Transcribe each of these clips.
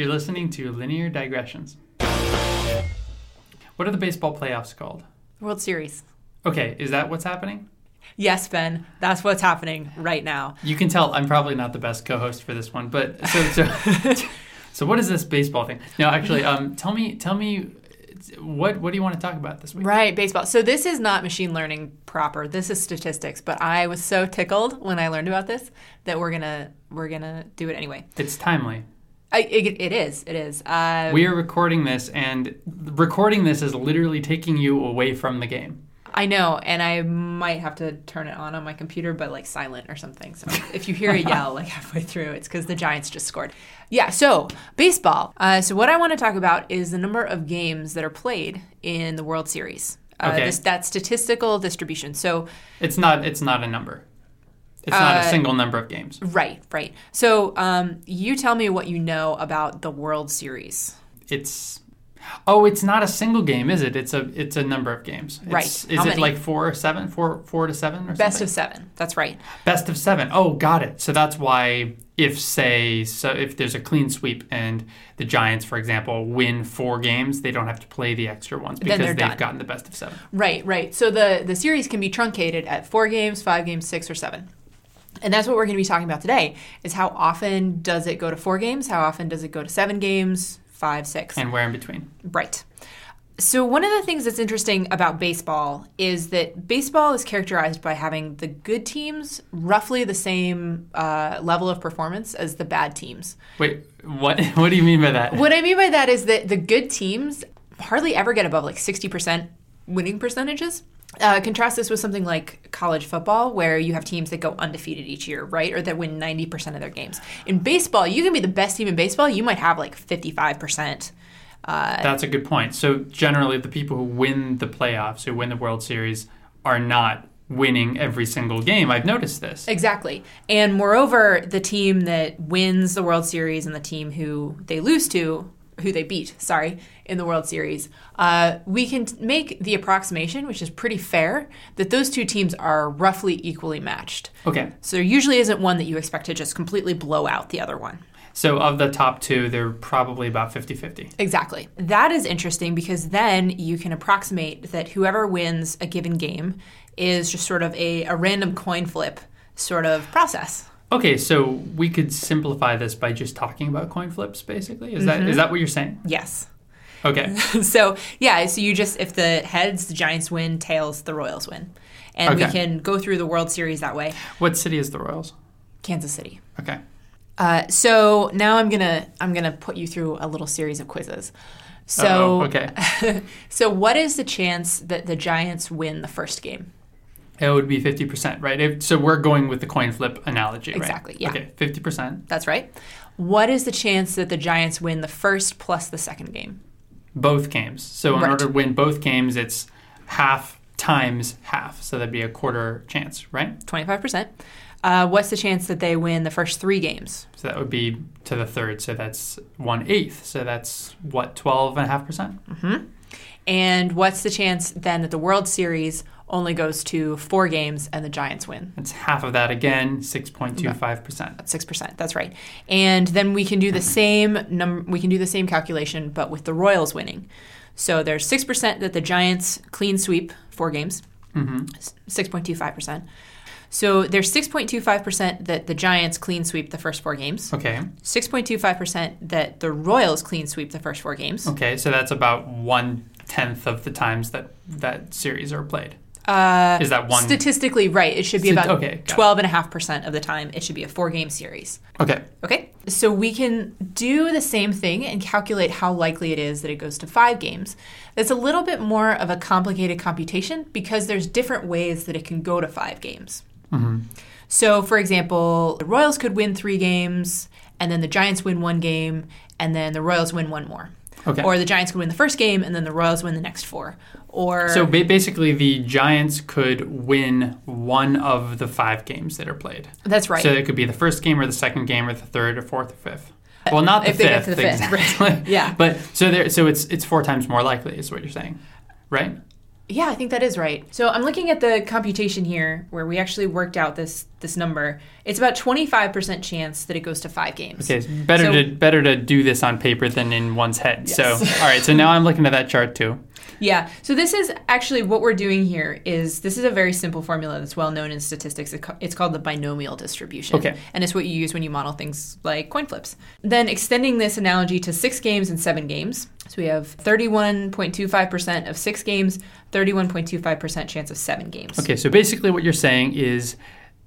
You're listening to Linear Digressions. What are the baseball playoffs called? World Series. Okay, is that what's happening? Yes, Ben, that's what's happening right now. You can tell I'm probably not the best co-host for this one, but so so, so what is this baseball thing? No, actually, um, tell me, tell me, what what do you want to talk about this week? Right, baseball. So this is not machine learning proper. This is statistics. But I was so tickled when I learned about this that we're gonna we're gonna do it anyway. It's timely. I, it, it is. It is. Uh, We are recording this, and recording this is literally taking you away from the game. I know, and I might have to turn it on on my computer, but like silent or something. So if you hear a yell like halfway through, it's because the Giants just scored. Yeah. So baseball. Uh, so what I want to talk about is the number of games that are played in the World Series. Uh, Okay. this, that statistical distribution. So It's not. It's not a number. It's not a Uh, single number of games. right, right. So um, you tell me what you know about the World Series. It's. Oh, it's not a single game, is it? It's a it's a number of games. It's, Right. Is How it many? like four or seven? Four four to seven or Best something? of seven. That's right. Best of seven. Oh, got it. So that's why if say so if there's a clean sweep and the Giants, for example, win four games, they don't have to play the extra ones because they've done. gotten the best of seven. Right, right. So the the series can be truncated at four games, five games, six or seven. And that's what we're going to be talking about today is how often does it go to four games? How often does it go to seven games, five, six? And where in between. Right. So, one of the things that's interesting about baseball is that baseball is characterized by having the good teams roughly the same uh, level of performance as the bad teams. Wait, what what do you mean by that? What I mean by that is that the good teams hardly ever get above like 60% winning percentages. Uh, contrast this with something like college football, where you have teams that go undefeated each year, right? Or that win 90% of their games. In baseball, you can be the best team in baseball, you might have like 55%. Uh, That's a good point. So generally, the people who win the playoffs, who win the World Series, are not winning every single game. I've noticed this. Exactly. And moreover, the team that wins the World Series and the team who they lose to, who they beat, sorry, in the World Series, uh, we can make the approximation, which is pretty fair, that those two teams are roughly equally matched. Okay, So there usually isn't one that you expect to just completely blow out the other one. so of the top two, they're probably about 50-50. Exactly. That is interesting because then you can approximate that whoever wins a given game is just sort of a, a random coin flip sort of process. Okay, so we could simplify this by just talking about coin flips. Basically, is that is that what you're saying? Yes. Okay, so yeah, so you just if the heads the Giants win, tails the Royals win, and we can go through the World Series that way. what city is the Royals? Kansas City. Okay, Uh, so now I'm gonna I'm gonna put you through a little series of quizzes. So Uh-oh, okay. so what is the chance that the Giants win the first game? It would be fifty percent, right? If, so we're going with the coin flip analogy, right? Exactly, yeah. Okay, fifty percent, That's right. What is the chance that the Giants win the first plus the second game? both games. So in Right. order to win both games, it's half times half. So that'd be a quarter chance, right? Twenty five percent. Uh, what's the chance that they win the first three games? So that would be to the third. So that's one eighth. So that's what twelve and a half percent. And what's the chance then that the World Series only goes to four games and the Giants win? That's half of that again, six point two five percent. Six percent. That's right. And then we can do the same num- We can do the same calculation, but with the Royals winning. So there's six percent that the Giants clean sweep four games. Mm-hmm. Six point two five percent. So there's six point two five percent that the Giants clean sweep the first four games. Okay. Six point two five percent that the Royals clean sweep the first four games. Okay. So that's about one tenth of the times that that series are played. Uh, Is that one? Statistically, right. It should be about okay, got it. twelve and a half percent of the time. It should be a four game series. okay. Okay, so we can do the same thing and calculate how likely it is that it goes to five games. It's a little bit more of a complicated computation because there's different ways that it can go to five games. So, for example, the Royals could win three games, and then the Giants win one game, and then the Royals win one more. Okay. Or the Giants could win the first game, and then the Royals win the next four. Or So ba- basically, the Giants could win one of the five games that are played. that's right. So it could be the first game, or the second game, or the third, or fourth, or fifth. Well, not the If they get fifth, to the fifth, exactly. Yeah. But so there, so it's it's four times more likely, is what you're saying, right? Yeah, I think that is right. So I'm looking at the computation here where we actually worked out this this number. It's about 25% chance that it goes to 5 games. Okay, better So- to better to do this on paper than in one's head. So, all right. So now I'm looking at that chart too. Yeah. So this is actually what we're doing here is this is a very simple formula that's well known in statistics. It's called the binomial distribution. Okay. And it's what you use when you model things like coin flips. Then extending this analogy to 6 games and 7 games. So we have 31.25% of 6 games, 31.25% chance of 7 games. Okay, so basically what you're saying is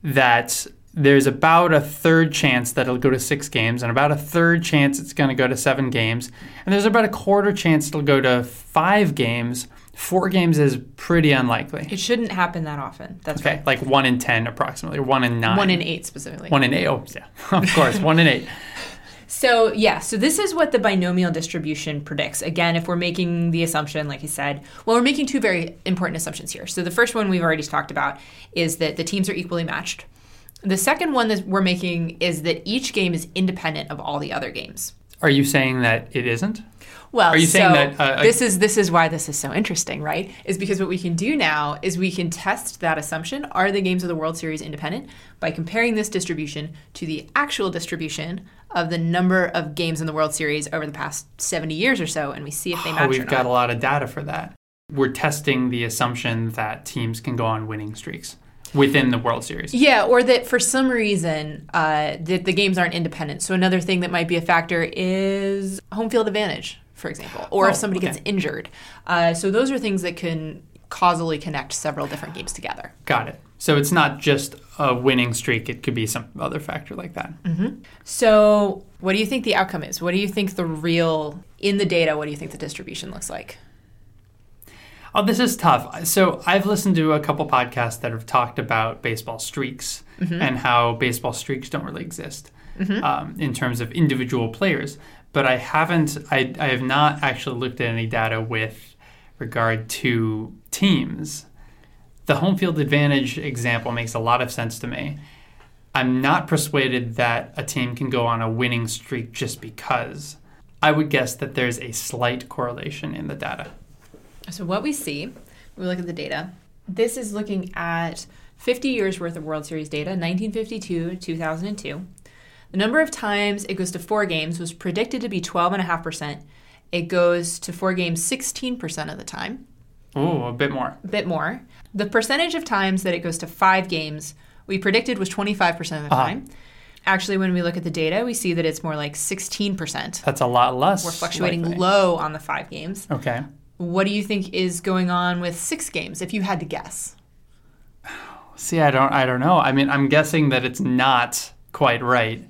that there's about a third chance that it'll go to six games, and about a third chance it's going to go to seven games, and there's about a quarter chance it'll go to five games. Four games is pretty unlikely. It shouldn't happen that often. That's Okay, like one in ten approximately, or one in nine. 1 in 8 specifically. One in eight. Oh, yeah, of course, one in eight. So, yeah, so this is what the binomial distribution predicts. Again, if we're making the assumption, like you said, well, we're making two very important assumptions here. So, the first one we've already talked about is that the teams are equally matched. The second one that we're making is that each game is independent of all the other games. Are you saying that it isn't? Well, Are you saying so that, uh, this is this is why this is so interesting, right? Is because what we can do now is we can test that assumption: are the games of the World Series independent by comparing this distribution to the actual distribution of the number of games in the World Series over the past seventy years or so, and we see if they match Oh, we've got a lot of data for that. We're testing the assumption that teams can go on winning streaks within the World Series. Yeah, or that for some reason uh, that the games aren't independent. So another thing that might be a factor is home field advantage, for example, or Oh, if somebody okay. gets injured. Uh, so those are things that can causally connect several different games together. Got it. So it's not just a winning streak, it could be some other factor like that. So what do you think the outcome is? What do you think the real in the data? What do you think the distribution looks like? Oh, this is tough. So I've listened to a couple podcasts that have talked about baseball streaks and how baseball streaks don't really exist um, in terms of individual players. But I haven't, I, I have not actually looked at any data with regard to teams. The home field advantage example makes a lot of sense to me. I'm not persuaded that a team can go on a winning streak just because. I would guess that there's a slight correlation in the data. So what we see, we look at the data. This is looking at 50 years worth of World Series data, 1952 to 2002. The number of times it goes to four games was predicted to be 12.5%. It goes to four games 16% of the time, Oh, a bit more. a bit more. The percentage of times that it goes to five games we predicted was 25% of the Uh-huh. time. Actually, when we look at the data, we see that it's more like 16%. That's a lot less. We're fluctuating likely. low on the five games. Okay. What do you think is going on with six games, if you had to guess? See, I don't. I don't know. I mean, I'm guessing that it's not quite right,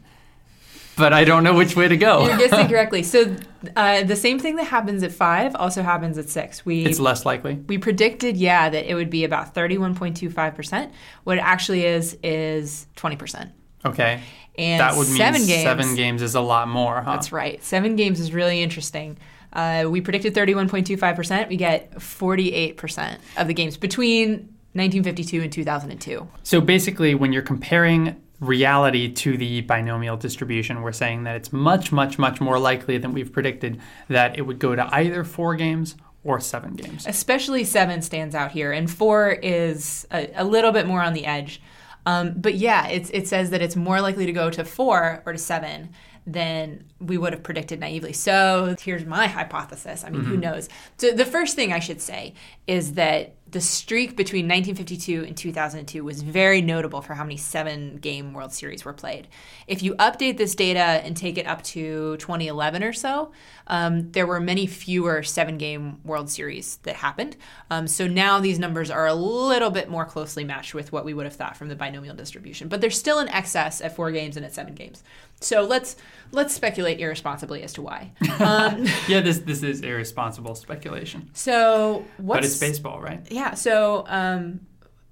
but I don't know which way to go. You're guessing correctly. So uh, the same thing that happens at five also happens at six. We it's less likely. we predicted, yeah, that it would be about 31.25%. What it actually is is 20%. Okay. And that would mean seven games. seven games is a lot more, huh? That's right. Seven games is really interesting. Uh, we predicted 31.25%. We get 48% of the games between 1952 and 2002. So basically, when you're comparing reality to the binomial distribution, we're saying that it's much, much, much more likely than we've predicted that it would go to either four games or seven games. Especially seven stands out here, and four is a, a little bit more on the edge. Um, but yeah, it's, it says that it's more likely to go to four or to seven than we would have predicted naively. So here's my hypothesis. I mean, who knows? So the first thing I should say is that the streak between 1952 and 2002 was very notable for how many seven game World Series were played. If you update this data and take it up to 2011 or so, um, there were many fewer seven game World Series that happened. Um, so now these numbers are a little bit more closely matched with what we would have thought from the binomial distribution, but they're still in excess at four games and at seven games. So let's let's speculate irresponsibly as to why. Um, Yeah, this this is irresponsible speculation, so what's but it's baseball, right? yeah, so um,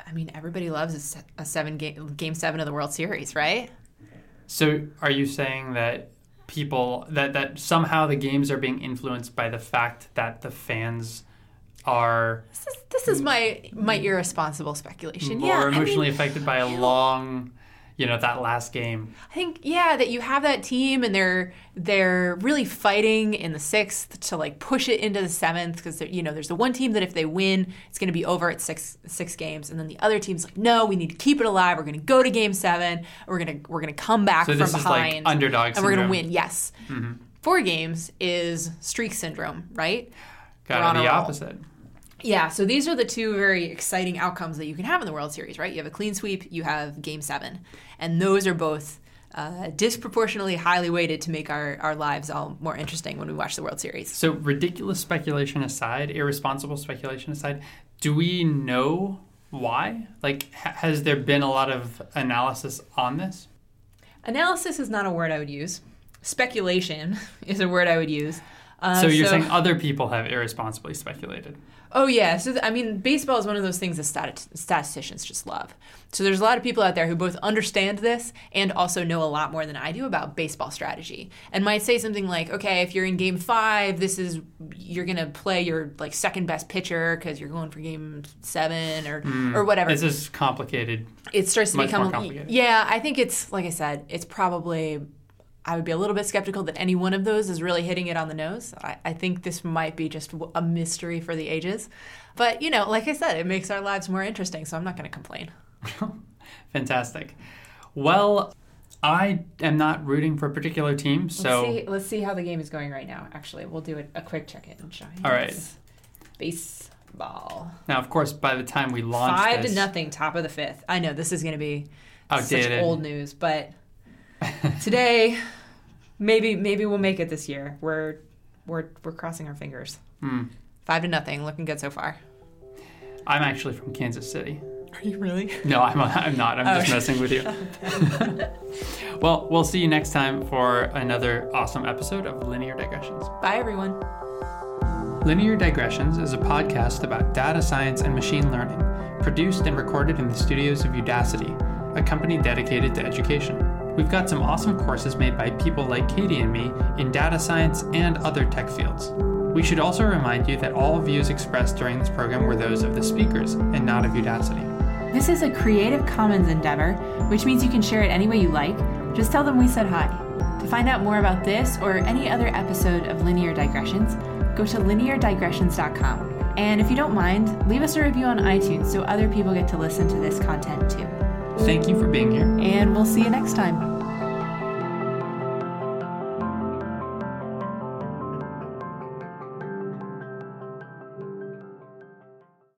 I mean, everybody loves a, a seven game game seven of the World Series, right? So, are you saying that people that that somehow the games are being influenced by the fact that the fans are This is, this is my my irresponsible speculation. more yeah, I mean, emotionally affected by a long you know, that last game. I think yeah that you have that team and they're they're really fighting in the sixth to like push it into the seventh because you know there's the one team that if they win it's going to be over at six six games. And then the other team's like no we need to keep it alive. We're going to go to game seven. We're going to we're going to come back So from is like behind underdog and we're going to win. Yes. Mm-hmm. Four games is streak syndrome right? Kind of the opposite. Yeah, so these are the two very exciting outcomes that you can have in the World Series, right? You have a clean sweep, you have game seven. And those are both uh, disproportionately highly weighted to make our, our lives all more interesting when we watch the World Series. So, ridiculous speculation aside, irresponsible speculation aside, do we know why? Like, ha- has there been a lot of analysis on this? Analysis is not a word I would use, speculation is a word I would use. Uh, so, you're saying other people have irresponsibly speculated? Oh yeah, so th- I mean, baseball is one of those things that stat- statisticians just love. So there's a lot of people out there who both understand this and also know a lot more than I do about baseball strategy, and might say something like, "Okay, if you're in Game Five, this is you're gonna play your like second best pitcher because you're going for Game Seven or hmm. or whatever." This is complicated. it starts to much become complicated. yeah i think it's like i said it's probably i would be a little bit skeptical that any one of those is really hitting it on the nose. I, I think this might be just a mystery for the ages. But you know like i said it makes our lives more interesting so i'm not going to complain. Fantastic. Well, I am not rooting for a particular team, so let's, see, let's see how the game is going right now actually. We'll do a, a quick check-in Giants All right. baseball. Now, of course, by the time we launch five this, to nothing top of the fifth. I know this is going to be Outdated. such old news but today maybe maybe we'll make it this year we're we're we're crossing our fingers Hmm. five to nothing looking good so far I'm actually from Kansas City. are you really No, I'm, I'm not. I'm just Oh. messing with you. well, we'll see you next time for another awesome episode of Linear Digressions. bye everyone Linear Digressions is a podcast about data science and machine learning, produced and recorded in the studios of Udacity, a company dedicated to education. We've got some awesome courses made by people like Katie and me in data science and other tech fields. We should also remind you that all views expressed during this program were those of the speakers and not of Udacity. this is a creative commons endeavor which means you can share it any way you like just tell them we said hi to find out more about this or any other episode of linear digressions go to lineardigressions.com and if you don't mind leave us a review on itunes so other people get to listen to this content too Thank you for being here. and we'll see you next time